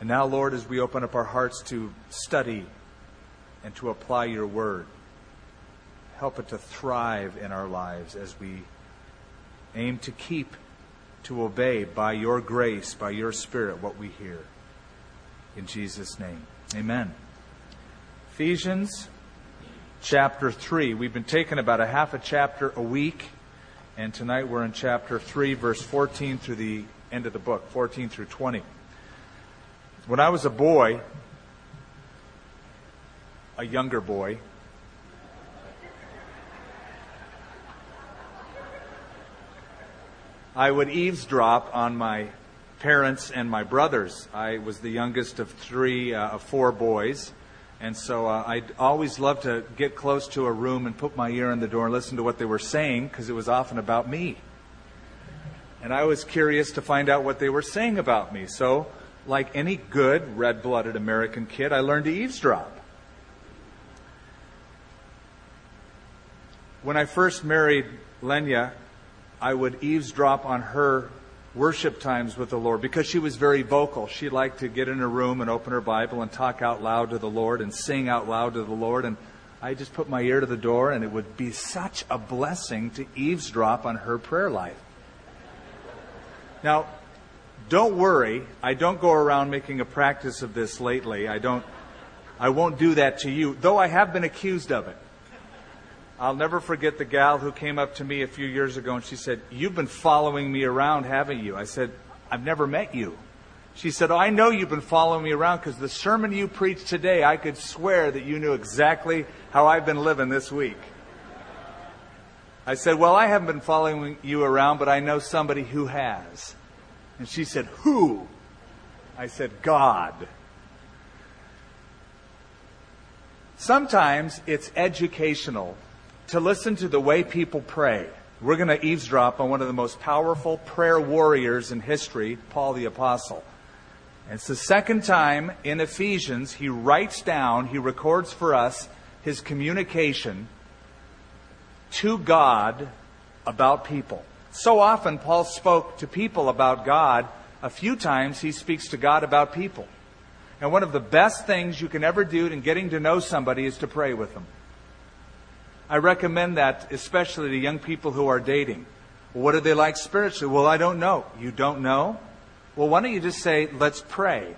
And now, Lord, as we open up our hearts to study and to apply your word, help it to thrive in our lives as we aim to keep, to obey by your grace, by your spirit, what we hear. In Jesus' name, amen. Ephesians chapter 3. We've been taking about a half a chapter a week, and tonight we're in chapter 3, verse 14 through the end of the book, 14 through 20. When I was a boy, a younger boy, I would eavesdrop on my parents and my brothers. I was the youngest of three, uh, of four boys. And so uh, I'd always love to get close to a room and put my ear in the door and listen to what they were saying because it was often about me. And I was curious to find out what they were saying about me. So, like any good red blooded American kid, I learned to eavesdrop. When I first married Lenya, I would eavesdrop on her worship times with the Lord because she was very vocal. She liked to get in a room and open her Bible and talk out loud to the Lord and sing out loud to the Lord. And I just put my ear to the door, and it would be such a blessing to eavesdrop on her prayer life. Now, don't worry. I don't go around making a practice of this lately. I don't. I won't do that to you, though I have been accused of it. I'll never forget the gal who came up to me a few years ago and she said, You've been following me around, haven't you? I said, I've never met you. She said, oh, I know you've been following me around because the sermon you preached today, I could swear that you knew exactly how I've been living this week. I said, Well, I haven't been following you around, but I know somebody who has. And she said, Who? I said, God. Sometimes it's educational to listen to the way people pray. We're going to eavesdrop on one of the most powerful prayer warriors in history, Paul the Apostle. And it's the second time in Ephesians he writes down, he records for us his communication to God about people. So often Paul spoke to people about God. A few times he speaks to God about people. And one of the best things you can ever do in getting to know somebody is to pray with them. I recommend that especially to young people who are dating. What are they like spiritually? Well, I don't know. You don't know? Well, why don't you just say, let's pray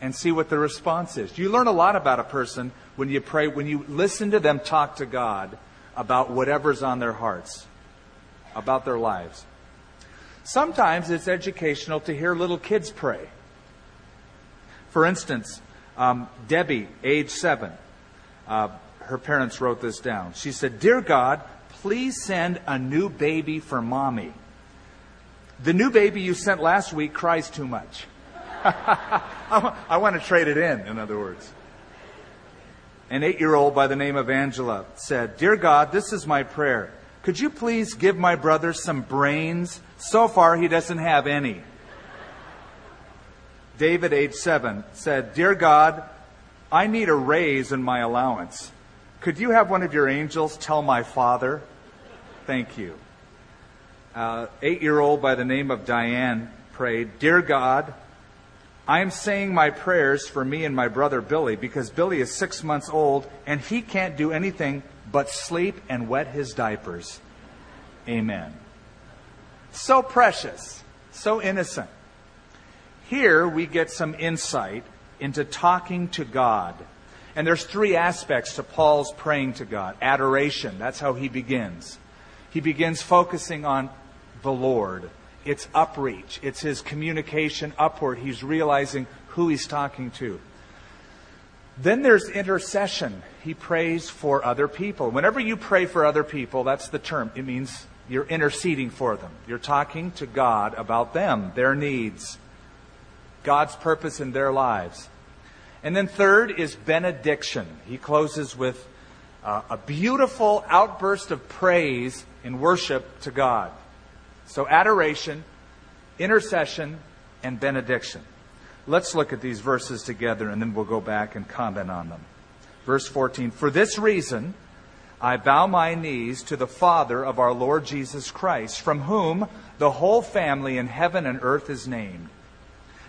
and see what the response is? You learn a lot about a person when you pray, when you listen to them talk to God about whatever's on their hearts, about their lives. Sometimes it's educational to hear little kids pray. For instance, um, Debbie, age seven, uh, her parents wrote this down. She said, Dear God, please send a new baby for mommy. The new baby you sent last week cries too much. I want to trade it in, in other words. An eight year old by the name of Angela said, Dear God, this is my prayer. Could you please give my brother some brains? So far, he doesn't have any. David, age seven, said, Dear God, I need a raise in my allowance. Could you have one of your angels tell my father? Thank you. Uh, Eight year old by the name of Diane prayed, Dear God, I am saying my prayers for me and my brother Billy because Billy is six months old and he can't do anything but sleep and wet his diapers. Amen. So precious, so innocent. Here we get some insight into talking to God and there's three aspects to Paul's praying to God. Adoration, that's how he begins. He begins focusing on the Lord. It's upreach. It's his communication upward. He's realizing who he's talking to. Then there's intercession. He prays for other people. Whenever you pray for other people, that's the term. It means you're interceding for them. You're talking to God about them, their needs, God's purpose in their lives. And then third is benediction. He closes with uh, a beautiful outburst of praise and worship to God. So adoration, intercession, and benediction. Let's look at these verses together and then we'll go back and comment on them. Verse 14 For this reason, I bow my knees to the Father of our Lord Jesus Christ, from whom the whole family in heaven and earth is named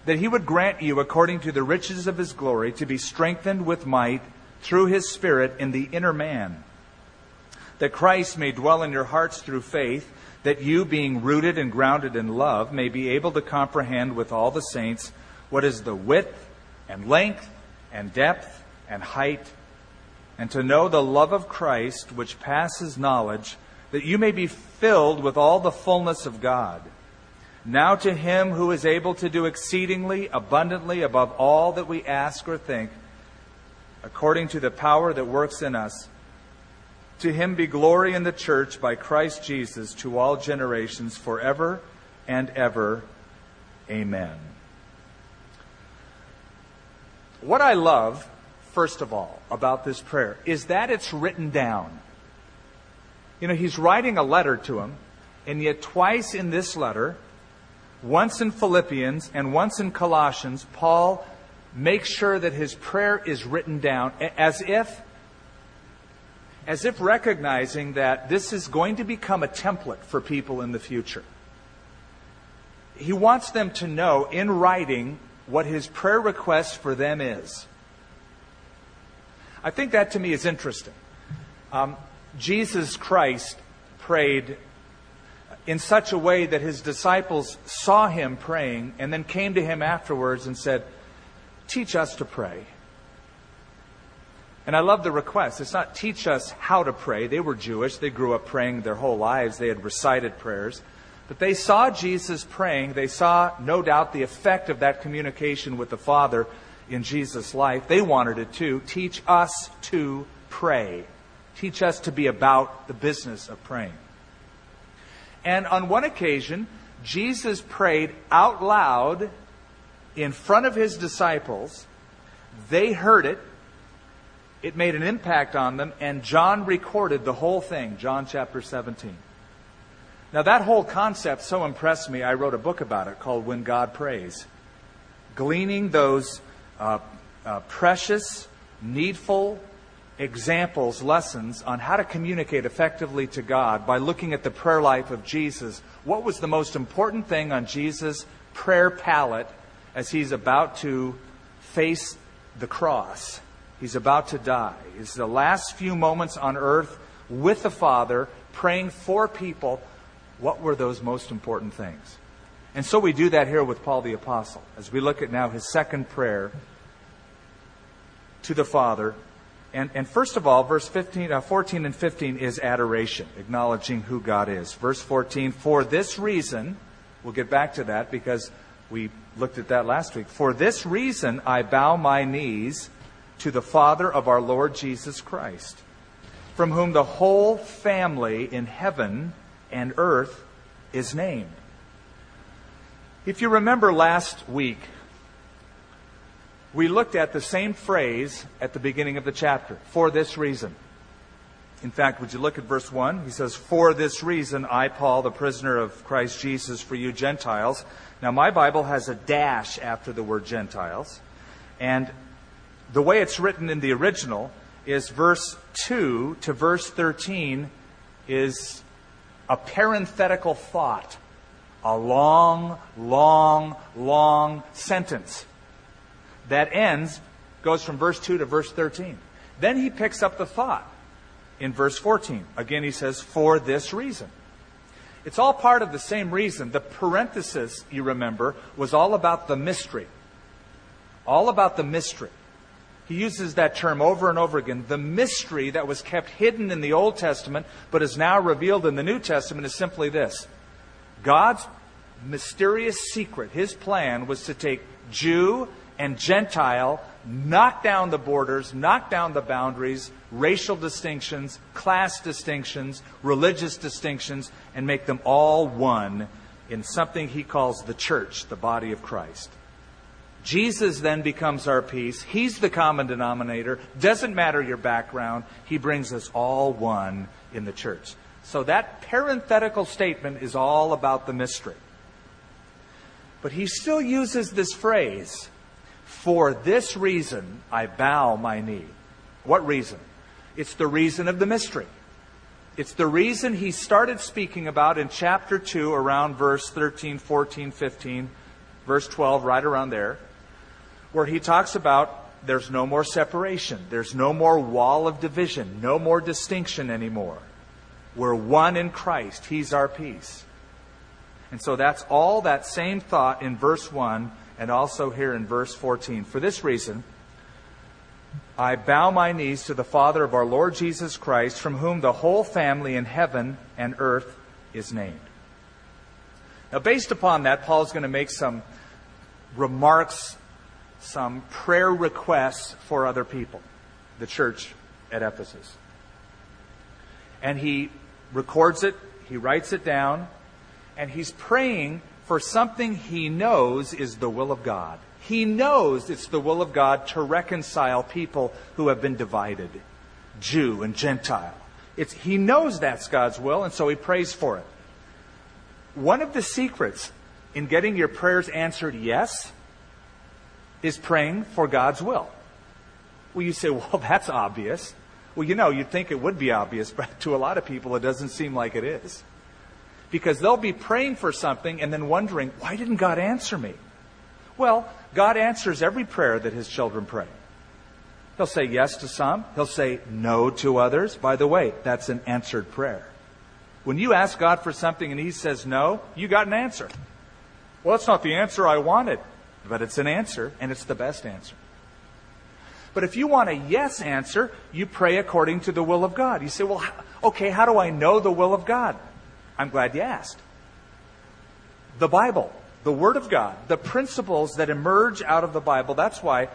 that he would grant you, according to the riches of his glory, to be strengthened with might through his Spirit in the inner man, that Christ may dwell in your hearts through faith, that you, being rooted and grounded in love, may be able to comprehend with all the saints what is the width and length and depth and height, and to know the love of Christ which passes knowledge, that you may be filled with all the fullness of God. Now to him who is able to do exceedingly abundantly above all that we ask or think, according to the power that works in us, to him be glory in the church by Christ Jesus to all generations forever and ever. Amen. What I love, first of all, about this prayer is that it's written down. You know, he's writing a letter to him, and yet twice in this letter, once in Philippians and once in Colossians, Paul makes sure that his prayer is written down as if as if recognizing that this is going to become a template for people in the future. He wants them to know in writing what his prayer request for them is. I think that to me is interesting. Um, Jesus Christ prayed in such a way that his disciples saw him praying and then came to him afterwards and said, Teach us to pray. And I love the request. It's not teach us how to pray. They were Jewish. They grew up praying their whole lives. They had recited prayers. But they saw Jesus praying. They saw, no doubt, the effect of that communication with the Father in Jesus' life. They wanted it too. Teach us to pray. Teach us to be about the business of praying. And on one occasion, Jesus prayed out loud in front of his disciples. They heard it. It made an impact on them, and John recorded the whole thing, John chapter 17. Now, that whole concept so impressed me, I wrote a book about it called When God Prays. Gleaning those uh, uh, precious, needful examples, lessons on how to communicate effectively to God by looking at the prayer life of Jesus. What was the most important thing on Jesus' prayer palette as he's about to face the cross? He's about to die. It's the last few moments on earth with the Father, praying for people what were those most important things? And so we do that here with Paul the Apostle as we look at now his second prayer to the Father. And, and first of all, verse 15, uh, 14 and 15 is adoration, acknowledging who God is. Verse 14, for this reason, we'll get back to that because we looked at that last week. For this reason, I bow my knees to the Father of our Lord Jesus Christ, from whom the whole family in heaven and earth is named. If you remember last week, we looked at the same phrase at the beginning of the chapter, for this reason. In fact, would you look at verse 1? He says, For this reason, I, Paul, the prisoner of Christ Jesus, for you Gentiles. Now, my Bible has a dash after the word Gentiles. And the way it's written in the original is verse 2 to verse 13 is a parenthetical thought, a long, long, long sentence that ends, goes from verse 2 to verse 13. Then he picks up the thought in verse 14. Again, he says, for this reason. It's all part of the same reason. The parenthesis, you remember, was all about the mystery. All about the mystery. He uses that term over and over again. The mystery that was kept hidden in the Old Testament but is now revealed in the New Testament is simply this God's mysterious secret, his plan, was to take Jew and Gentile, knock down the borders, knock down the boundaries, racial distinctions, class distinctions, religious distinctions, and make them all one in something he calls the church, the body of Christ. Jesus then becomes our peace. He's the common denominator. Doesn't matter your background. He brings us all one in the church. So that parenthetical statement is all about the mystery. But he still uses this phrase, for this reason I bow my knee. What reason? It's the reason of the mystery. It's the reason he started speaking about in chapter 2 around verse 13, 14, 15 verse 12, right around there, where he talks about there's no more separation, there's no more wall of division, no more distinction anymore. We're one in Christ, He's our peace. And so that's all that same thought in verse 1 and also here in verse 14. For this reason, I bow my knees to the Father of our Lord Jesus Christ, from whom the whole family in heaven and earth is named. Now, based upon that, Paul is going to make some remarks, some prayer requests for other people, the church at Ephesus. And he records it, he writes it down, and he's praying for something he knows is the will of God. He knows it's the will of God to reconcile people who have been divided, Jew and Gentile. It's, he knows that's God's will, and so he prays for it. One of the secrets in getting your prayers answered yes is praying for God's will. Well, you say, well, that's obvious. Well, you know, you'd think it would be obvious, but to a lot of people, it doesn't seem like it is because they'll be praying for something and then wondering, why didn't God answer me? Well, God answers every prayer that his children pray. He'll say yes to some, he'll say no to others. By the way, that's an answered prayer. When you ask God for something and he says no, you got an answer. Well, that's not the answer I wanted, but it's an answer and it's the best answer. But if you want a yes answer, you pray according to the will of God. You say, well, okay, how do I know the will of God? I'm glad you asked. The Bible, the Word of God, the principles that emerge out of the Bible, that's why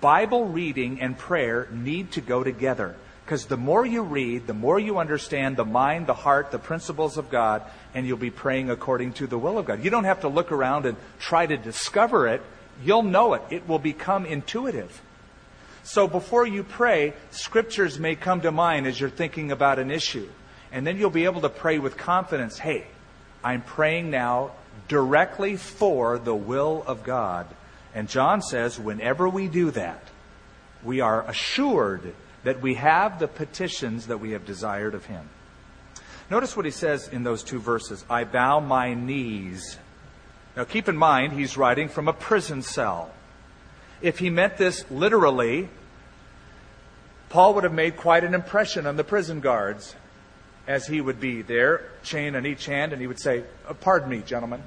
Bible reading and prayer need to go together. Because the more you read, the more you understand the mind, the heart, the principles of God, and you'll be praying according to the will of God. You don't have to look around and try to discover it. You'll know it. It will become intuitive. So before you pray, scriptures may come to mind as you're thinking about an issue. And then you'll be able to pray with confidence hey, I'm praying now directly for the will of God. And John says, whenever we do that, we are assured that we have the petitions that we have desired of Him. Notice what he says in those two verses I bow my knees. Now keep in mind, he's writing from a prison cell. If he meant this literally, Paul would have made quite an impression on the prison guards as he would be there, chain on each hand, and he would say, uh, Pardon me, gentlemen.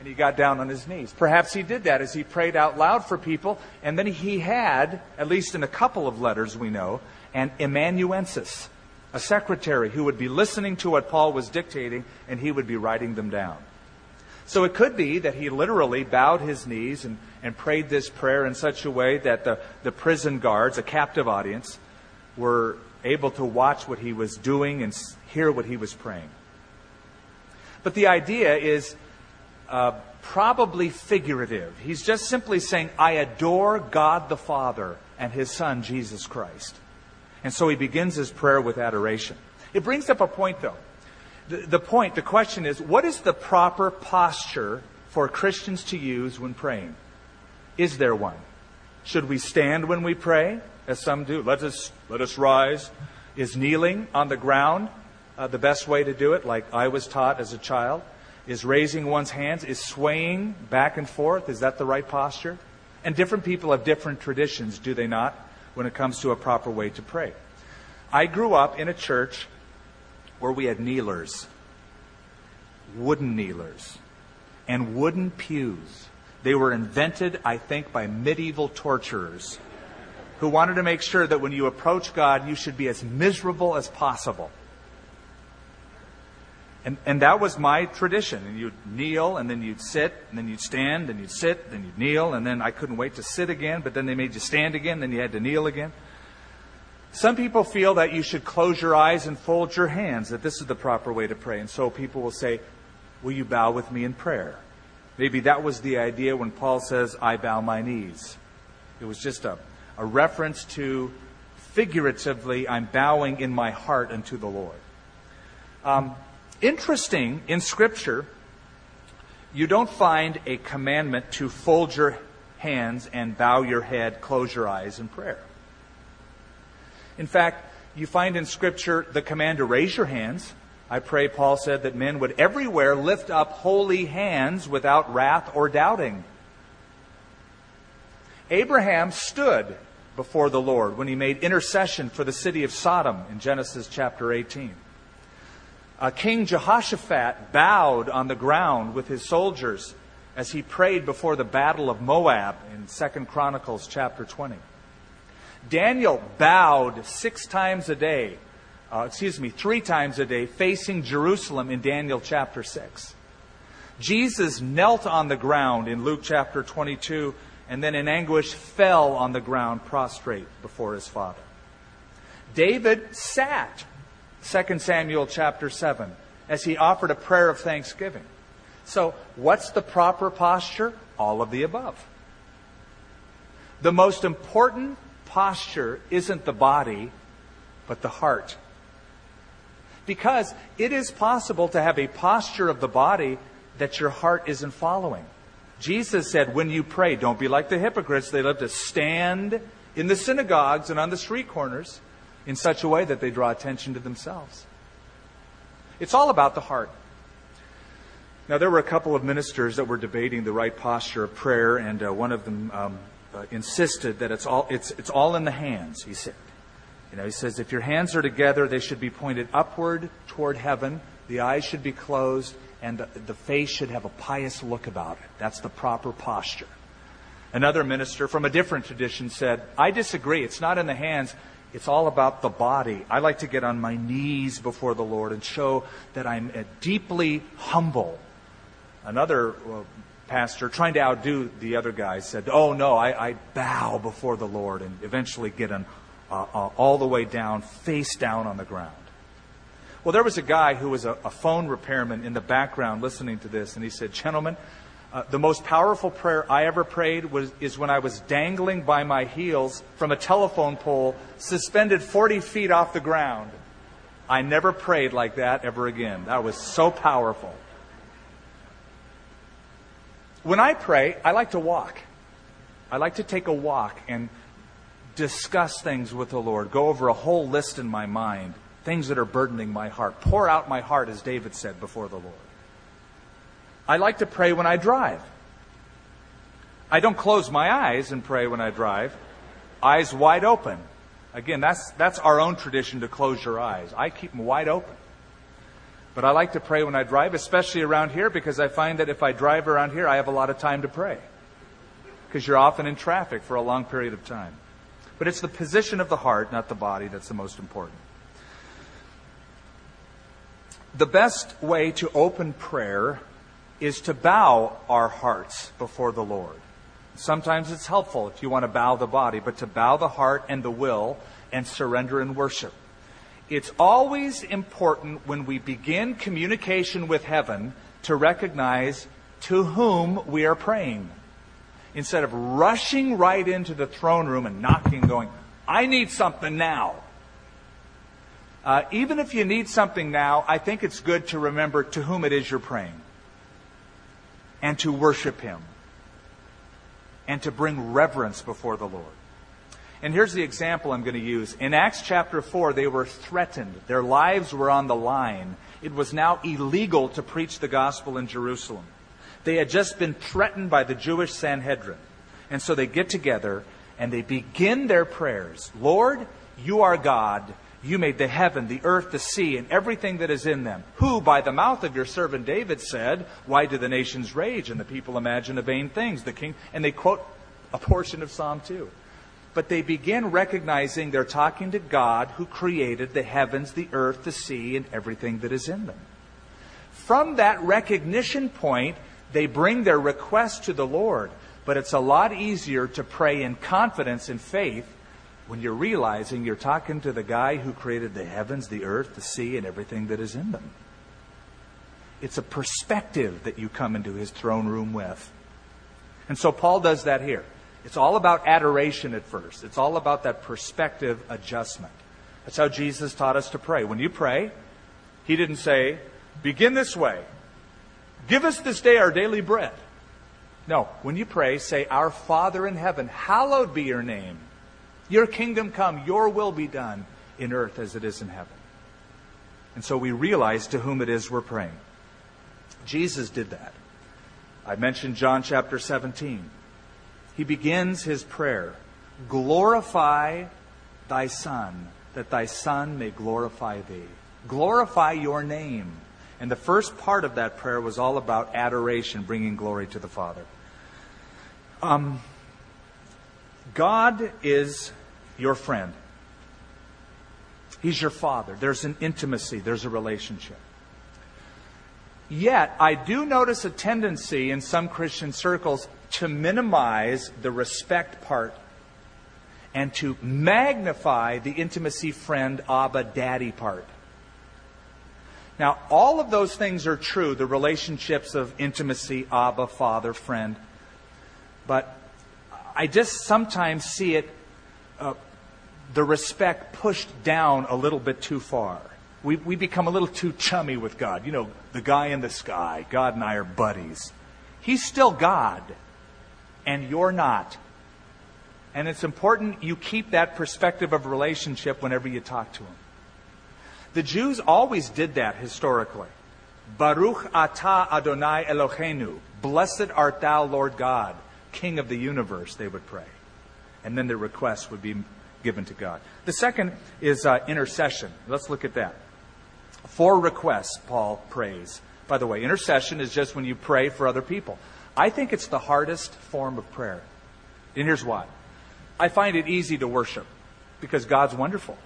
And he got down on his knees. Perhaps he did that as he prayed out loud for people, and then he had, at least in a couple of letters we know, an amanuensis, a secretary who would be listening to what Paul was dictating, and he would be writing them down. So it could be that he literally bowed his knees and, and prayed this prayer in such a way that the, the prison guards, a captive audience, were able to watch what he was doing and hear what he was praying. But the idea is uh, probably figurative. He's just simply saying, I adore God the Father and his Son, Jesus Christ. And so he begins his prayer with adoration. It brings up a point, though. The, the point, the question is, what is the proper posture for Christians to use when praying? Is there one? Should we stand when we pray? as some do. Let us, let us rise. Is kneeling on the ground uh, the best way to do it, like I was taught as a child? Is raising one's hands? Is swaying back and forth? Is that the right posture? And different people have different traditions, do they not, when it comes to a proper way to pray? I grew up in a church where we had kneelers, wooden kneelers, and wooden pews. They were invented, I think, by medieval torturers who wanted to make sure that when you approach God, you should be as miserable as possible. And, and that was my tradition. And you'd kneel, and then you'd sit, and then you'd stand, and you'd sit, then you'd kneel, and then I couldn't wait to sit again, but then they made you stand again, then you had to kneel again. Some people feel that you should close your eyes and fold your hands, that this is the proper way to pray. And so people will say, Will you bow with me in prayer? Maybe that was the idea when Paul says, I bow my knees. It was just a a reference to figuratively, I'm bowing in my heart unto the Lord. Um, interesting, in Scripture, you don't find a commandment to fold your hands and bow your head, close your eyes in prayer. In fact, you find in Scripture the command to raise your hands I pray, Paul said, that men would everywhere lift up holy hands without wrath or doubting. Abraham stood before the Lord when he made intercession for the city of Sodom in Genesis chapter 18. Uh, King Jehoshaphat bowed on the ground with his soldiers as he prayed before the battle of Moab in 2 Chronicles chapter 20. Daniel bowed six times a day, uh, excuse me, three times a day, facing Jerusalem in Daniel chapter 6. Jesus knelt on the ground in Luke chapter 22 and then in anguish fell on the ground prostrate before his father. David sat, 2 Samuel chapter 7, as he offered a prayer of thanksgiving. So, what's the proper posture? All of the above. The most important posture isn't the body, but the heart. Because it is possible to have a posture of the body that your heart isn't following. Jesus said, when you pray, don't be like the hypocrites. They love to stand in the synagogues and on the street corners in such a way that they draw attention to themselves. It's all about the heart. Now, there were a couple of ministers that were debating the right posture of prayer, and uh, one of them um, uh, insisted that it's all, it's, it's all in the hands, he said. You know, he says, if your hands are together, they should be pointed upward toward heaven, the eyes should be closed, and the, the face should have a pious look about it. That's the proper posture. Another minister from a different tradition said, I disagree. It's not in the hands. It's all about the body. I like to get on my knees before the Lord and show that I'm deeply humble. Another uh, pastor, trying to outdo the other guy, said, Oh, no, I, I bow before the Lord and eventually get on, uh, uh, all the way down, face down on the ground. Well, there was a guy who was a, a phone repairman in the background listening to this, and he said, Gentlemen, uh, the most powerful prayer I ever prayed was, is when I was dangling by my heels from a telephone pole suspended 40 feet off the ground. I never prayed like that ever again. That was so powerful. When I pray, I like to walk. I like to take a walk and discuss things with the Lord, go over a whole list in my mind things that are burdening my heart. Pour out my heart, as David said, before the Lord. I like to pray when I drive. I don't close my eyes and pray when I drive, eyes wide open. Again, that's, that's our own tradition to close your eyes. I keep them wide open. But I like to pray when I drive, especially around here, because I find that if I drive around here, I have a lot of time to pray. Because you're often in traffic for a long period of time. But it's the position of the heart, not the body, that's the most important. The best way to open prayer is to bow our hearts before the Lord. Sometimes it's helpful if you want to bow the body, but to bow the heart and the will and surrender in worship. It's always important when we begin communication with heaven to recognize to whom we are praying. Instead of rushing right into the throne room and knocking, going, I need something now. Uh, even if you need something now, I think it's good to remember to whom it is you're praying and to worship Him and to bring reverence before the Lord. And here's the example I'm going to use. In Acts chapter 4, they were threatened. Their lives were on the line. It was now illegal to preach the gospel in Jerusalem. They had just been threatened by the Jewish Sanhedrin. And so they get together and they begin their prayers Lord, you are God. You made the heaven, the earth, the sea, and everything that is in them. Who, by the mouth of your servant David, said, Why do the nations rage and the people imagine the vain things? The king, and they quote a portion of Psalm 2. But they begin recognizing they're talking to God who created the heavens, the earth, the sea, and everything that is in them. From that recognition point, they bring their request to the Lord. But it's a lot easier to pray in confidence and faith when you're realizing you're talking to the guy who created the heavens, the earth, the sea, and everything that is in them. It's a perspective that you come into his throne room with. And so Paul does that here. It's all about adoration at first. It's all about that perspective adjustment. That's how Jesus taught us to pray. When you pray, he didn't say, begin this way. Give us this day our daily bread. No, when you pray, say, Our Father in heaven, hallowed be your name. Your kingdom come, your will be done in earth as it is in heaven. And so we realize to whom it is we're praying. Jesus did that. I mentioned John chapter 17. He begins his prayer Glorify thy Son, that thy Son may glorify thee. Glorify your name. And the first part of that prayer was all about adoration, bringing glory to the Father. Um, God is your friend. He's your father. There's an intimacy, there's a relationship. Yet, I do notice a tendency in some Christian circles to minimize the respect part and to magnify the intimacy friend, Abba, daddy part. Now, all of those things are true, the relationships of intimacy, Abba, father, friend. But I just sometimes see it, uh, the respect pushed down a little bit too far. We, we become a little too chummy with God. You know, the guy in the sky, God and I are buddies. He's still God, and you're not. And it's important you keep that perspective of relationship whenever you talk to him. The Jews always did that historically. Baruch atah Adonai Eloheinu. Blessed art thou, Lord God, King of the universe, they would pray. And then their requests would be given to God. The second is uh, intercession. Let's look at that. Four requests Paul prays. By the way, intercession is just when you pray for other people. I think it's the hardest form of prayer. And here's why. I find it easy to worship because God's wonderful.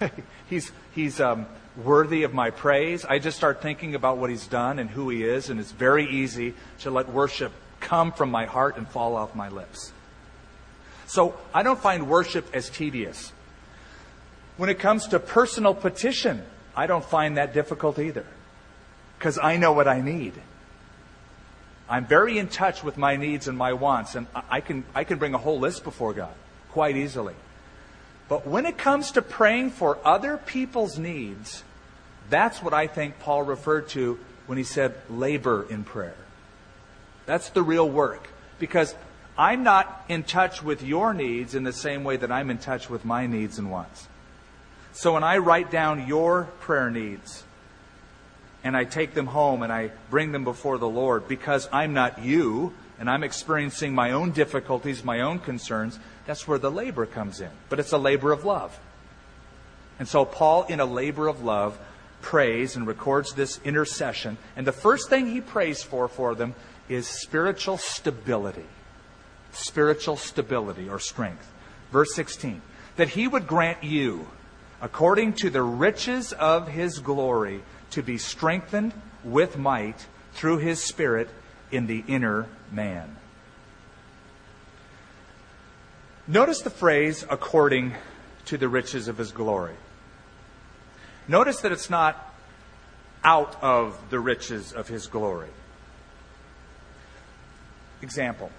he's he's um, worthy of my praise. I just start thinking about what He's done and who He is, and it's very easy to let worship come from my heart and fall off my lips. So I don't find worship as tedious. When it comes to personal petition, I don't find that difficult either because I know what I need. I'm very in touch with my needs and my wants, and I can, I can bring a whole list before God quite easily. But when it comes to praying for other people's needs, that's what I think Paul referred to when he said labor in prayer. That's the real work. Because I'm not in touch with your needs in the same way that I'm in touch with my needs and wants. So when I write down your prayer needs and I take them home and I bring them before the Lord because I'm not you and I'm experiencing my own difficulties, my own concerns, that's where the labor comes in. But it's a labor of love. And so Paul, in a labor of love, prays and records this intercession. And the first thing he prays for for them is spiritual stability. Spiritual stability or strength. Verse 16. That he would grant you, according to the riches of his glory, to be strengthened with might through his Spirit in the inner man. Notice the phrase, according to the riches of his glory. Notice that it's not out of the riches of his glory. Example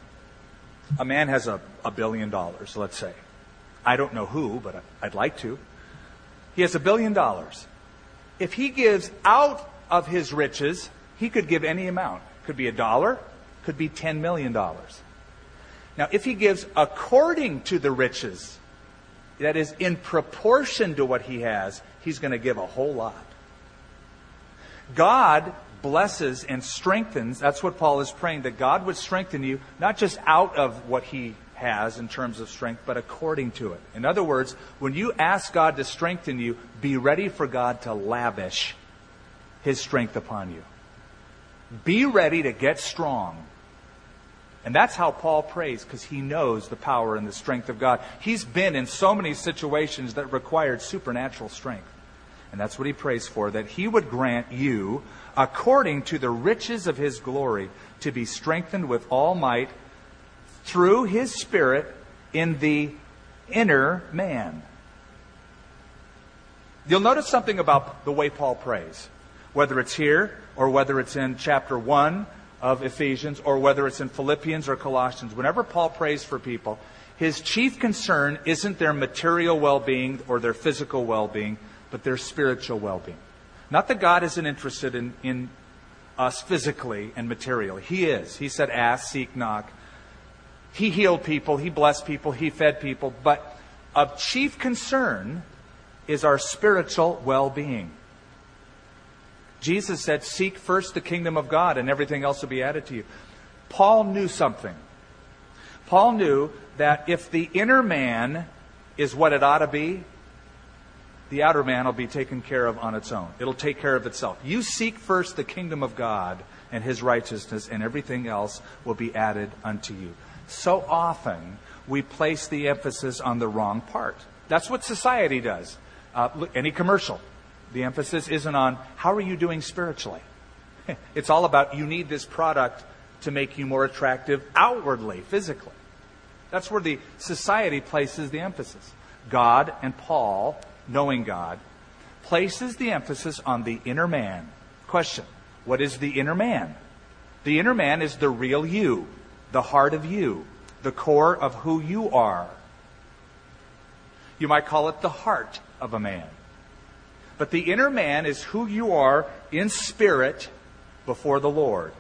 a man has a, a billion dollars, let's say. I don't know who, but I'd like to. He has a billion dollars. If he gives out of his riches, he could give any amount. Could be a dollar, could be $10 million. Now, if he gives according to the riches, that is, in proportion to what he has, he's going to give a whole lot. God blesses and strengthens. That's what Paul is praying, that God would strengthen you, not just out of what he has in terms of strength, but according to it. In other words, when you ask God to strengthen you, be ready for God to lavish his strength upon you. Be ready to get strong and that's how Paul prays because he knows the power and the strength of God. He's been in so many situations that required supernatural strength. And that's what he prays for, that he would grant you, according to the riches of his glory, to be strengthened with all might through his Spirit in the inner man. You'll notice something about the way Paul prays, whether it's here or whether it's in chapter 1 of Ephesians or whether it's in Philippians or Colossians, whenever Paul prays for people, his chief concern isn't their material well being or their physical well being, but their spiritual well being. Not that God isn't interested in, in us physically and materially. He is. He said, ask, seek, knock. He healed people, he blessed people, he fed people, but of chief concern is our spiritual well being. Jesus said, Seek first the kingdom of God, and everything else will be added to you. Paul knew something. Paul knew that if the inner man is what it ought to be, the outer man will be taken care of on its own. It'll take care of itself. You seek first the kingdom of God and his righteousness, and everything else will be added unto you. So often, we place the emphasis on the wrong part. That's what society does. Uh, look, any commercial, the emphasis isn't on how are you doing spiritually. It's all about you need this product to make you more attractive outwardly, physically. That's where the society places the emphasis. God and Paul, knowing God, places the emphasis on the inner man. Question What is the inner man? The inner man is the real you, the heart of you, the core of who you are. You might call it the heart of a man. But the inner man is who you are in spirit before the Lord.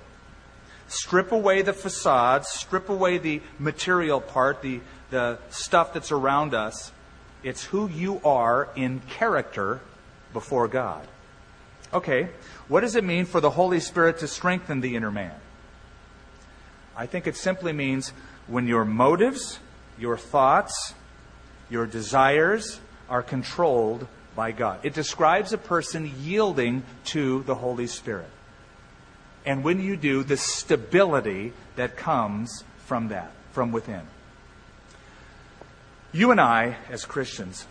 Strip away the facade, strip away the material part, the, the stuff that's around us. It's who you are in character before God. Okay, what does it mean for the Holy Spirit to strengthen the inner man? I think it simply means when your motives, your thoughts, your desires are controlled by God. It describes a person yielding to the Holy Spirit. And when you do, the stability that comes from that, from within. You and I, as Christians,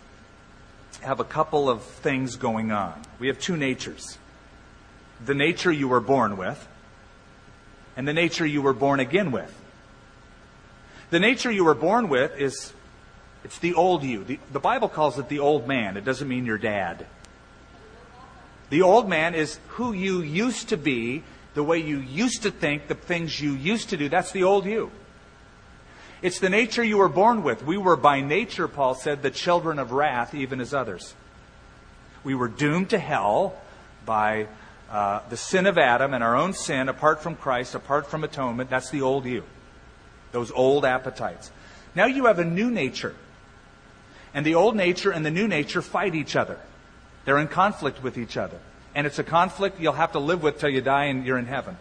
have a couple of things going on. We have two natures the nature you were born with, and the nature you were born again with. The nature you were born with is it's the old you. The, the Bible calls it the old man. It doesn't mean your dad. The old man is who you used to be the way you used to think, the things you used to do. That's the old you. It's the nature you were born with. We were by nature, Paul said, the children of wrath, even as others. We were doomed to hell by uh, the sin of Adam and our own sin apart from Christ, apart from atonement. That's the old you. Those old appetites. Now you have a new nature. And the old nature and the new nature fight each other. They're in conflict with each other and it's a conflict you'll have to live with till you die and you're in heaven.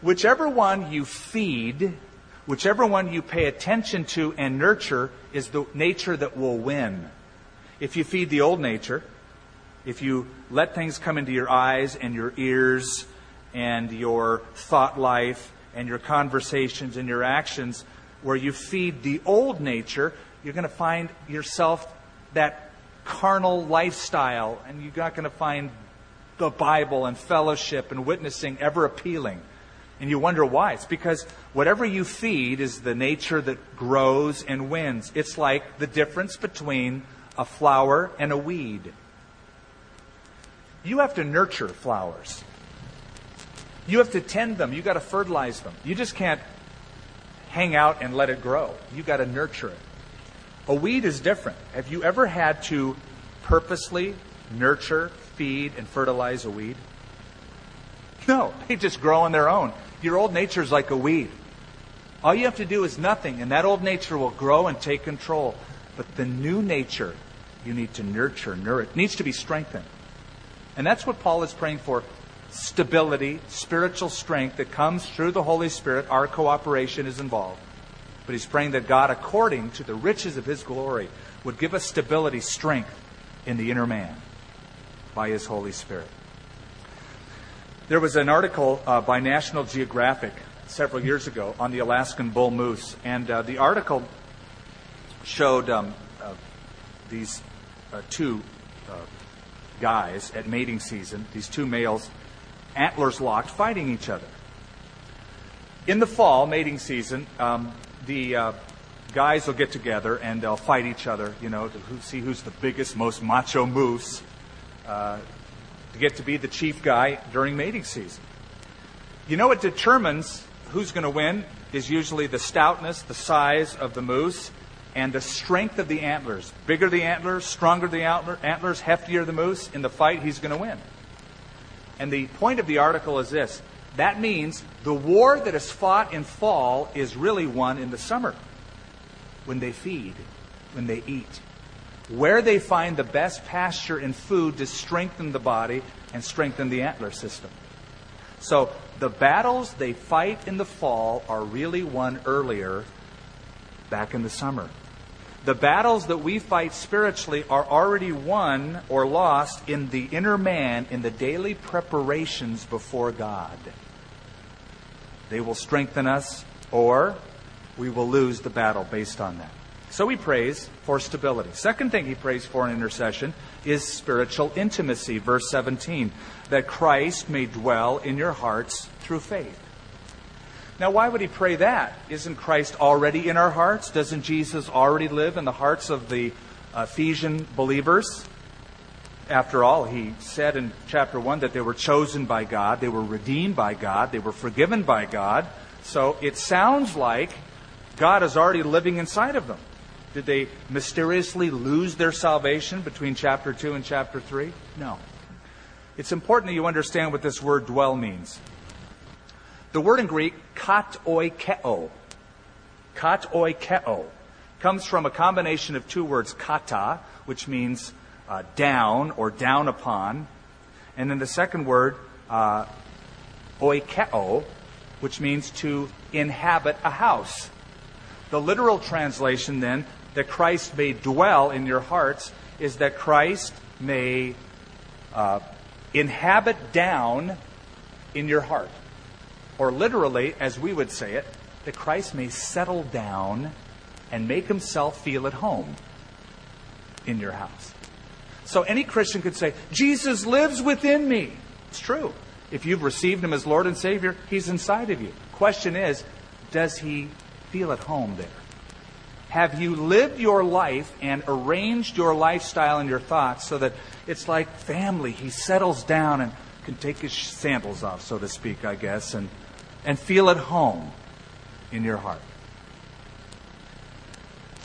Whichever one you feed, whichever one you pay attention to and nurture, is the nature that will win. If you feed the old nature, if you let things come into your eyes and your ears and your thought life and your conversations and your actions, where you feed the old nature, you're going to find yourself that carnal lifestyle, and you're not going to find the Bible and fellowship and witnessing ever appealing. And you wonder why. It's because whatever you feed is the nature that grows and wins. It's like the difference between a flower and a weed. You have to nurture flowers. You have to tend them. You got to fertilize them. You just can't hang out and let it grow. You got to nurture it. A weed is different. Have you ever had to purposely nurture, feed, and fertilize a weed? No, they just grow on their own. Your old nature is like a weed. All you have to do is nothing, and that old nature will grow and take control. But the new nature, you need to nurture, nourish, needs to be strengthened. And that's what Paul is praying for stability, spiritual strength that comes through the Holy Spirit. Our cooperation is involved. But he's praying that God, according to the riches of his glory, would give us stability, strength in the inner man by his Holy Spirit. There was an article uh, by National Geographic several years ago on the Alaskan bull moose, and uh, the article showed um, uh, these uh, two uh, guys at mating season, these two males, antlers locked, fighting each other. In the fall, mating season, um, the uh, guys will get together and they'll fight each other, you know, to see who's the biggest, most macho moose, to get to be the chief guy during mating season. You know what determines who's going to win is usually the stoutness, the size of the moose, and the strength of the antlers. Bigger the antlers, stronger the antlers, heftier the moose. In the fight, he's going to win. And the point of the article is this that means the war that is fought in fall is really won in the summer when they feed, when they eat. Where they find the best pasture and food to strengthen the body and strengthen the antler system. So the battles they fight in the fall are really won earlier back in the summer. The battles that we fight spiritually are already won or lost in the inner man in the daily preparations before God. They will strengthen us or we will lose the battle based on that. So he prays for stability. Second thing he prays for in intercession is spiritual intimacy. Verse 17, that Christ may dwell in your hearts through faith. Now, why would he pray that? Isn't Christ already in our hearts? Doesn't Jesus already live in the hearts of the Ephesian believers? After all, he said in chapter 1 that they were chosen by God, they were redeemed by God, they were forgiven by God. So it sounds like God is already living inside of them. Did they mysteriously lose their salvation between chapter 2 and chapter 3? No. It's important that you understand what this word dwell means. The word in Greek, katoikeo, katoikeo, comes from a combination of two words, kata, which means uh, down or down upon, and then the second word, uh, oikeo, which means to inhabit a house. The literal translation then that Christ may dwell in your hearts is that Christ may uh, inhabit down in your heart. Or literally, as we would say it, that Christ may settle down and make himself feel at home in your house. So any Christian could say, Jesus lives within me. It's true. If you've received him as Lord and Savior, he's inside of you. Question is, does he feel at home there? Have you lived your life and arranged your lifestyle and your thoughts so that it's like family? He settles down and can take his sandals off, so to speak, I guess, and, and feel at home in your heart.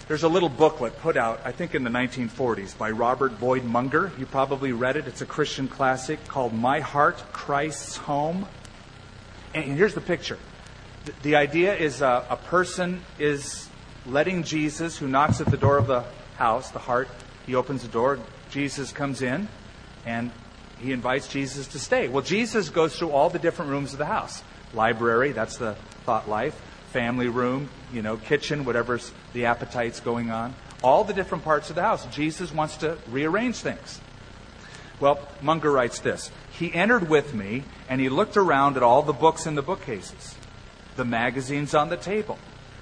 There's a little booklet put out, I think in the 1940s, by Robert Boyd Munger. You probably read it. It's a Christian classic called My Heart, Christ's Home. And here's the picture. The idea is a, a person is letting Jesus, who knocks at the door of the house, the heart, he opens the door, Jesus comes in, and he invites Jesus to stay. Well, Jesus goes through all the different rooms of the house library, that's the thought life, family room, you know, kitchen, whatever's the appetite's going on, all the different parts of the house. Jesus wants to rearrange things. Well, Munger writes this He entered with me, and he looked around at all the books in the bookcases, the magazines on the table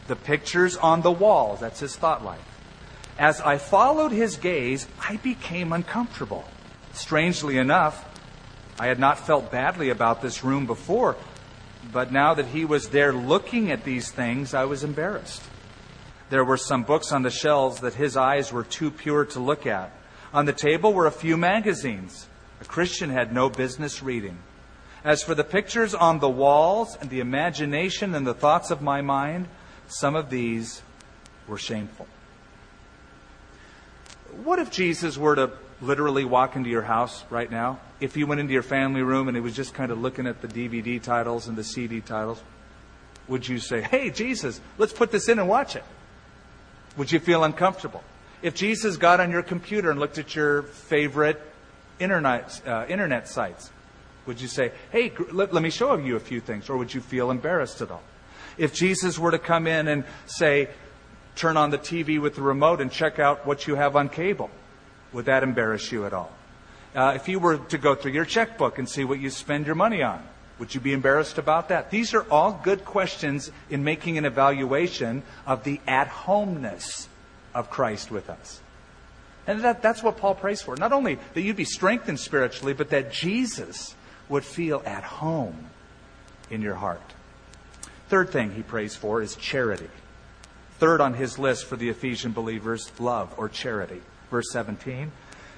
the pictures on the walls. That's his thought life. As I followed his gaze, I became uncomfortable. Strangely enough, I had not felt badly about this room before, but now that he was there looking at these things, I was embarrassed. There were some books on the shelves that his eyes were too pure to look at. On the table were a few magazines. A Christian had no business reading. As for the pictures on the walls and the imagination and the thoughts of my mind, some of these were shameful. What if Jesus were to literally walk into your house right now? If you went into your family room and he was just kind of looking at the DVD titles and the CD titles, would you say, Hey, Jesus, let's put this in and watch it? Would you feel uncomfortable? If Jesus got on your computer and looked at your favorite internet, uh, internet sites, would you say, Hey, let, let me show you a few things? Or would you feel embarrassed at all? If Jesus were to come in and say, turn on the TV with the remote and check out what you have on cable, would that embarrass you at all? Uh, if you were to go through your checkbook and see what you spend your money on, would you be embarrassed about that? These are all good questions in making an evaluation of the at homeness of Christ with us. And that, that's what Paul prays for. Not only that you be strengthened spiritually, but that Jesus would feel at home in your heart. Third thing he prays for is charity. Third on his list for the Ephesian believers, love or charity. Verse 17,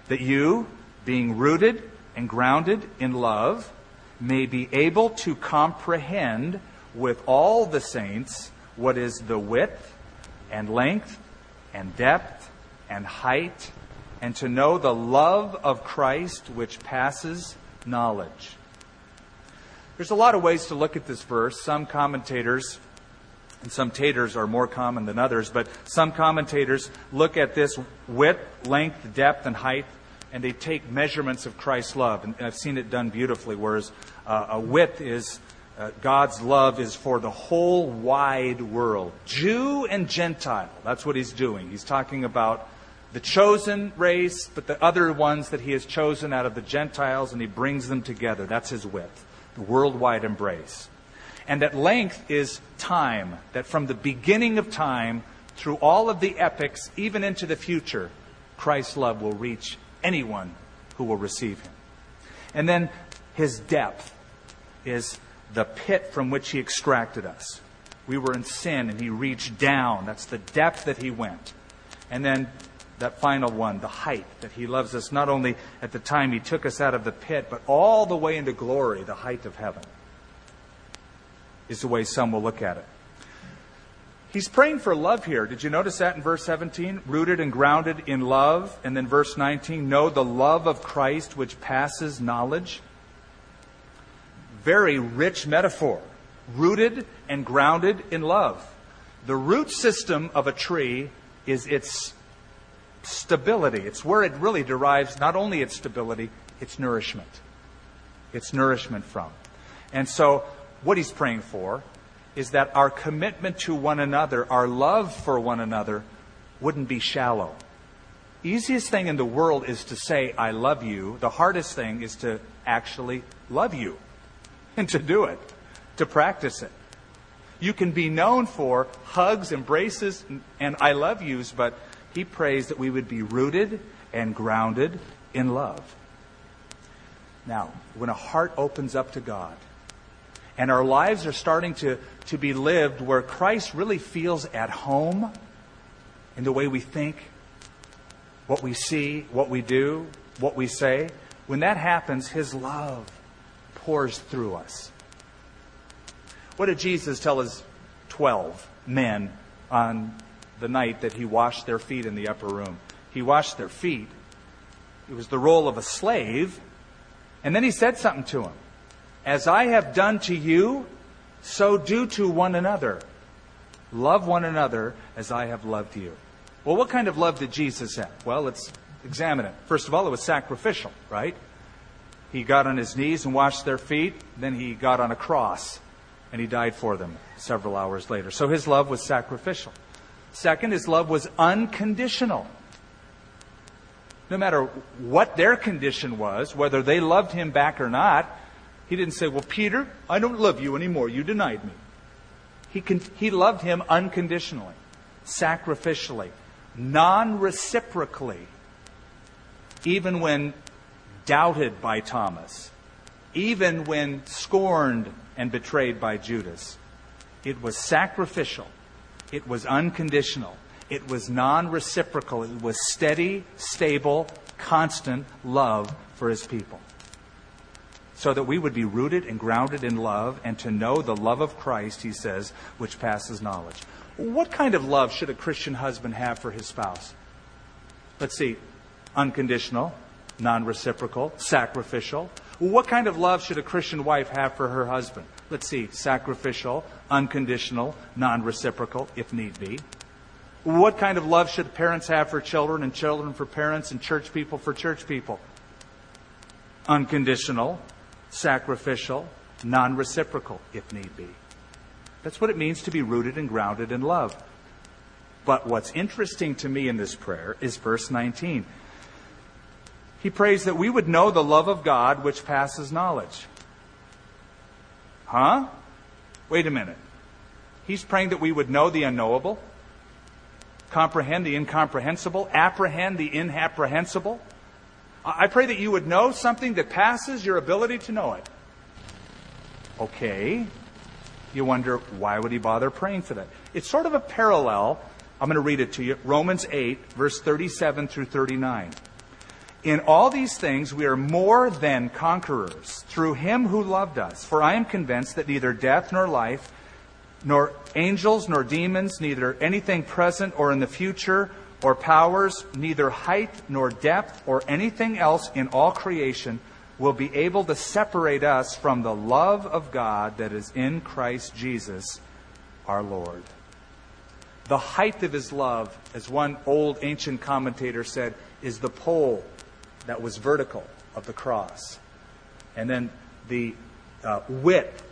that you, being rooted and grounded in love, may be able to comprehend with all the saints what is the width and length and depth and height, and to know the love of Christ which passes knowledge there's a lot of ways to look at this verse. Some commentators And some taters are more common than others, but some commentators look at this width, length, depth, and height, and they take measurements of Christ's love. And I've seen it done beautifully, whereas uh, a width is uh, God's love is for the whole wide world, Jew and Gentile. That's what he's doing. He's talking about the chosen race, but the other ones that he has chosen out of the Gentiles, and he brings them together. That's his width, worldwide embrace. And that length is time, that from the beginning of time through all of the epics, even into the future, Christ's love will reach anyone who will receive him. And then his depth is the pit from which he extracted us. We were in sin and he reached down. That's the depth that he went. And then that final one, the height, that he loves us not only at the time he took us out of the pit, but all the way into glory, the height of heaven, is the way some will look at it. He's praying for love here. Did you notice that in verse 17? Rooted and grounded in love. And then verse 19, know the love of Christ which passes knowledge. Very rich metaphor. Rooted and grounded in love. The root system of a tree is its stability. It's where it really derives not only its stability, its nourishment. Its nourishment from. And so, what he's praying for is that our commitment to one another, our love for one another, wouldn't be shallow. Easiest thing in the world is to say, I love you. The hardest thing is to actually love you and to do it, to practice it. You can be known for hugs, embraces, and I love yous, but he prays that we would be rooted and grounded in love. Now, when a heart opens up to God and our lives are starting to, to be lived where Christ really feels at home in the way we think, what we see, what we do, what we say, when that happens, His love pours through us. What did Jesus tell his 12 men on the night that he washed their feet in the upper room. He washed their feet. It was the role of a slave. And then he said something to them As I have done to you, so do to one another. Love one another as I have loved you. Well, what kind of love did Jesus have? Well, let's examine it. First of all, it was sacrificial, right? He got on his knees and washed their feet. Then he got on a cross and he died for them several hours later. So his love was sacrificial. Second, his love was unconditional. No matter what their condition was, whether they loved him back or not, he didn't say, Well, Peter, I don't love you anymore. You denied me. He, con- he loved him unconditionally, sacrificially, non reciprocally, even when doubted by Thomas, even when scorned and betrayed by Judas. It was sacrificial. It was unconditional. It was non reciprocal. It was steady, stable, constant love for his people. So that we would be rooted and grounded in love and to know the love of Christ, he says, which passes knowledge. What kind of love should a Christian husband have for his spouse? Let's see. Unconditional, non reciprocal, sacrificial. What kind of love should a Christian wife have for her husband? Let's see, sacrificial, unconditional, non reciprocal, if need be. What kind of love should parents have for children and children for parents and church people for church people? Unconditional, sacrificial, non reciprocal, if need be. That's what it means to be rooted and grounded in love. But what's interesting to me in this prayer is verse 19. He prays that we would know the love of God which passes knowledge. Huh? Wait a minute. He's praying that we would know the unknowable, comprehend the incomprehensible, apprehend the inapprehensible. I pray that you would know something that passes your ability to know it. Okay. You wonder, why would he bother praying for that? It's sort of a parallel. I'm going to read it to you. Romans 8, verse 37 through 39. In all these things we are more than conquerors through him who loved us. For I am convinced that neither death nor life, nor angels nor demons, neither anything present or in the future, or powers, neither height nor depth, or anything else in all creation will be able to separate us from the love of God that is in Christ Jesus our Lord. The height of his love, as one old ancient commentator said, is the pole that was vertical of the cross. And then the uh, width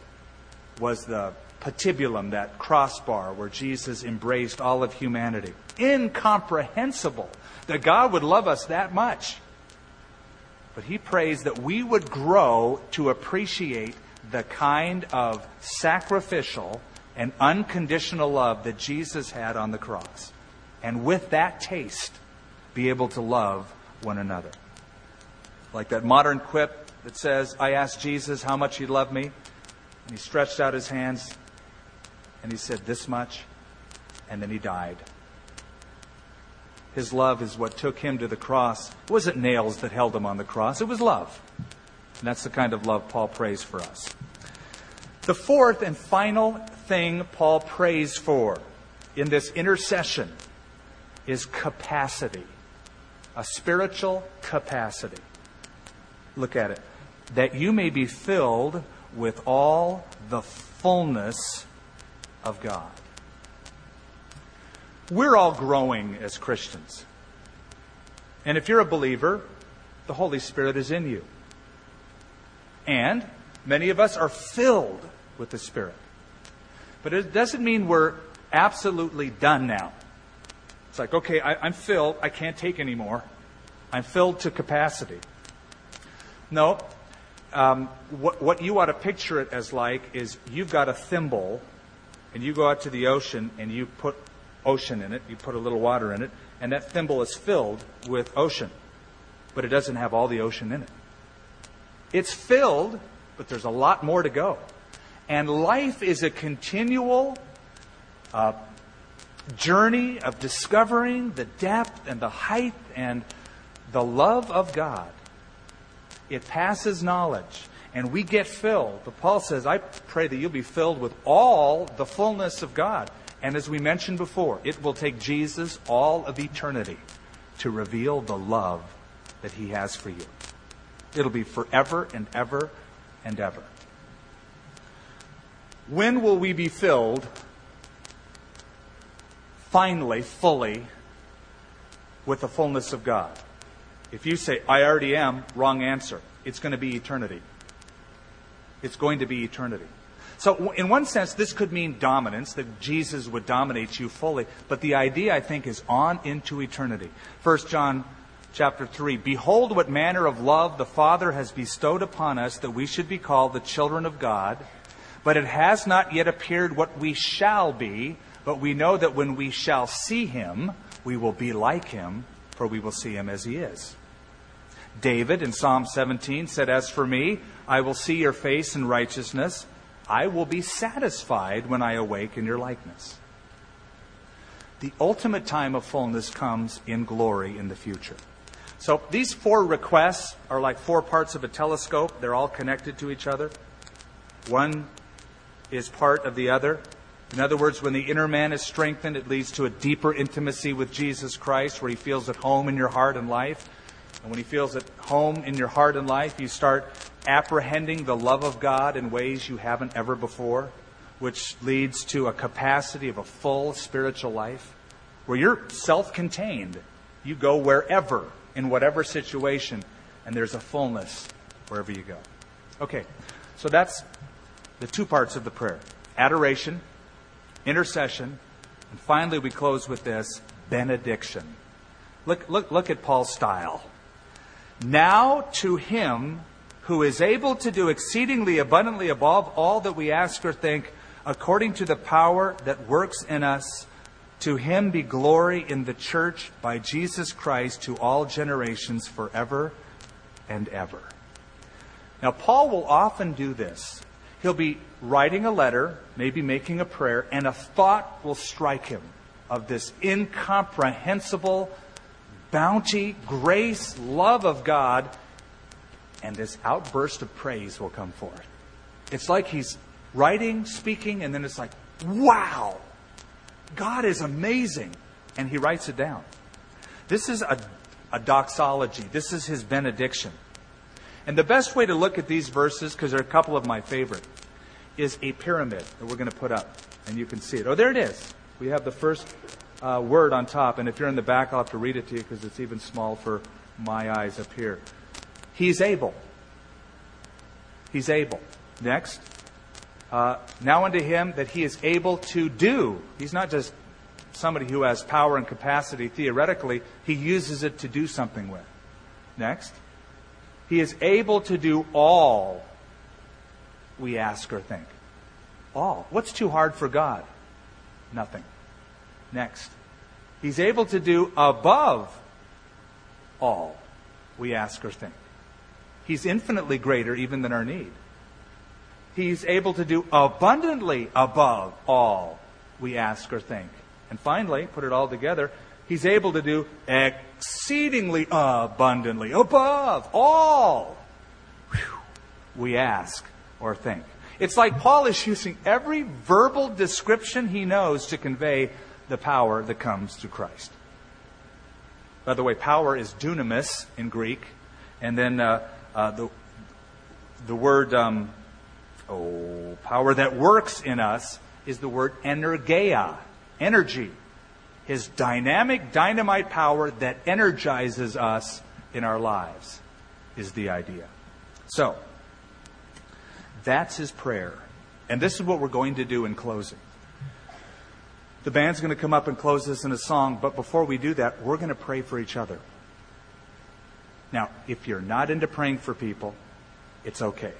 was the patibulum, that crossbar where Jesus embraced all of humanity. Incomprehensible that God would love us that much. But he prays that we would grow to appreciate the kind of sacrificial and unconditional love that Jesus had on the cross. And with that taste, be able to love one another. Like that modern quip that says, I asked Jesus how much he loved me, and he stretched out his hands and he said, This much, and then he died. His love is what took him to the cross. It wasn't nails that held him on the cross, it was love. And that's the kind of love Paul prays for us. The fourth and final thing Paul prays for in this intercession is capacity, a spiritual capacity. Look at it. That you may be filled with all the fullness of God. We're all growing as Christians. And if you're a believer, the Holy Spirit is in you. And many of us are filled with the Spirit. But it doesn't mean we're absolutely done now. It's like, okay, I, am filled. I can't take anymore. I'm filled to capacity. No. Um, what, what you ought to picture it as like is you've got a thimble and you go out to the ocean and you put ocean in it, you put a little water in it, and that thimble is filled with ocean. But it doesn't have all the ocean in it. It's filled, but there's a lot more to go. And life is a continual uh, journey of discovering the depth and the height and the love of God. It passes knowledge and we get filled. But Paul says, I pray that you'll be filled with all the fullness of God. And as we mentioned before, it will take Jesus all of eternity to reveal the love that he has for you. It'll be forever and ever and ever. When will we be filled, finally, fully, with the fullness of God? If you say, I already am, wrong answer. It's going to be eternity. It's going to be eternity. So, in one sense, this could mean dominance, that Jesus would dominate you fully. But the idea, I think, is on into eternity. 1 John chapter 3 Behold, what manner of love the Father has bestowed upon us that we should be called the children of God. But it has not yet appeared what we shall be, but we know that when we shall see him, we will be like him, for we will see him as he is. David in Psalm 17 said, As for me, I will see your face in righteousness. I will be satisfied when I awake in your likeness. The ultimate time of fullness comes in glory in the future. So these four requests are like four parts of a telescope. They're all connected to each other. One is part of the other. In other words, when the inner man is strengthened, it leads to a deeper intimacy with Jesus Christ where he feels at home in your heart and life. And when he feels at home in your heart and life, you start apprehending the love of God in ways you haven't ever before, which leads to a capacity of a full spiritual life where you're self contained. You go wherever, in whatever situation, and there's a fullness wherever you go. Okay, so that's the two parts of the prayer adoration, intercession, and finally we close with this benediction. Look, look, look at Paul's style. Now to him who is able to do exceedingly abundantly above all that we ask or think, according to the power that works in us, to him be glory in the church by Jesus Christ to all generations forever and ever. Now, Paul will often do this. He'll be writing a letter, maybe making a prayer, and a thought will strike him of this incomprehensible bounty, grace, love of God, and this outburst of praise will come forth. It's like he's writing, speaking, and then it's like, wow, God is amazing. And he writes it down. This is a, a doxology, this is his benediction. And the best way to look at these verses, because they're a couple of my favorite, is a pyramid that we're going to put up. And you can see it. Oh, there it is. We have the first uh, word on top. And if you're in the back, I'll have to read it to you because it's even small for my eyes up here. He's able. He's able. Next. Uh, now unto him that he is able to do. He's not just somebody who has power and capacity theoretically, he uses it to do something with. Next. He is able to do all we ask or think. All. What's too hard for God? Nothing. Next. He's able to do above all we ask or think. He's infinitely greater even than our need. He's able to do abundantly above all we ask or think. And finally, put it all together, he's able to do exceedingly abundantly above all we ask or think. It's like Paul is using every verbal description he knows to convey the power that comes through Christ. By the way, power is dunamis in Greek, and then uh, uh, the the word um, oh power that works in us is the word energeia, energy. His dynamic dynamite power that energizes us in our lives is the idea. So that's his prayer, and this is what we're going to do in closing. The band's going to come up and close this in a song, but before we do that, we're going to pray for each other. Now, if you're not into praying for people, it's okay.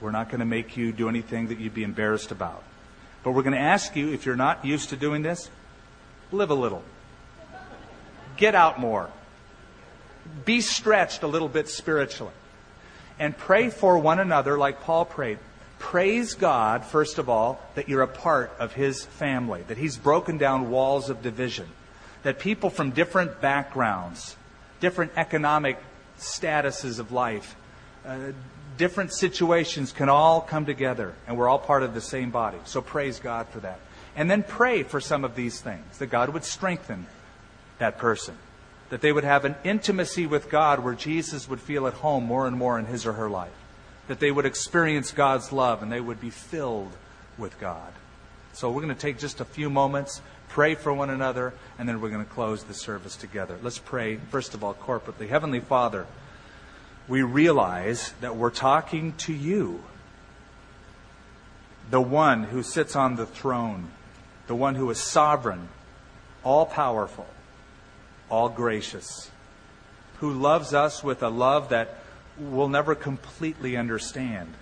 We're not going to make you do anything that you'd be embarrassed about. But we're going to ask you, if you're not used to doing this, live a little. Get out more. Be stretched a little bit spiritually. And pray for one another like Paul prayed. Praise God, first of all, that you're a part of His family, that He's broken down walls of division, that people from different backgrounds, different economic statuses of life, uh, different situations can all come together, and we're all part of the same body. So praise God for that. And then pray for some of these things, that God would strengthen that person, that they would have an intimacy with God where Jesus would feel at home more and more in his or her life that they would experience God's love and they would be filled with God. So we're going to take just a few moments, pray for one another, and then we're going to close the service together. Let's pray, first of all, corporately. Heavenly Father, we realize that we're talking to you, the one who sits on the throne, the one who is sovereign, all powerful, all gracious, who loves us with a love that we'll never completely understand.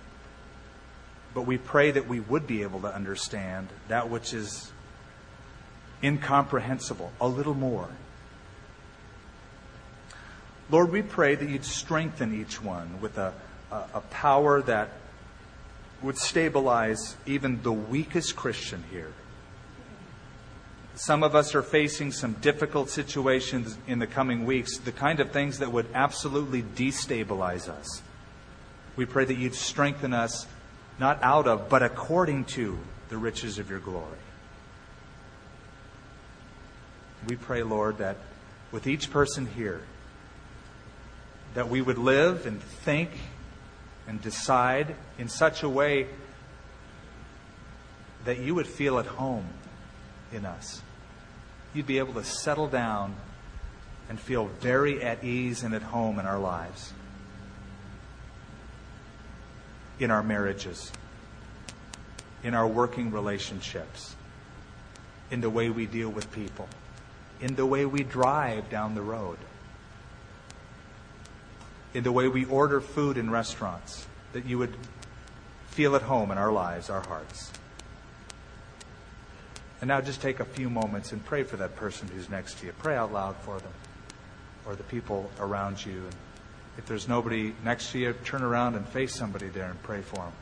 But we pray that we would be able to understand that which is incomprehensible a little more. Lord, we pray that you'd strengthen each one with a, a, a power that would stabilize even the weakest Christian here. Some of us are facing some difficult situations in the coming weeks, the kind of things that would absolutely destabilize us. We pray that you'd strengthen us, not out of, but according to the riches of your glory. We pray, Lord, that with each person here, that we would live and think and decide in such a way that you would feel at home in us you'd be able to settle down and feel very at ease and at home in our lives, in our marriages, in our working relationships, in the way we deal with people, in the way we drive down the road, in the way we order food in restaurants, that you would feel at home in our lives, our hearts. And now just take a few moments and pray for that person who's next to you. Pray out loud for them or the people around you. And if there's nobody next to you, turn around and face somebody there and pray for them.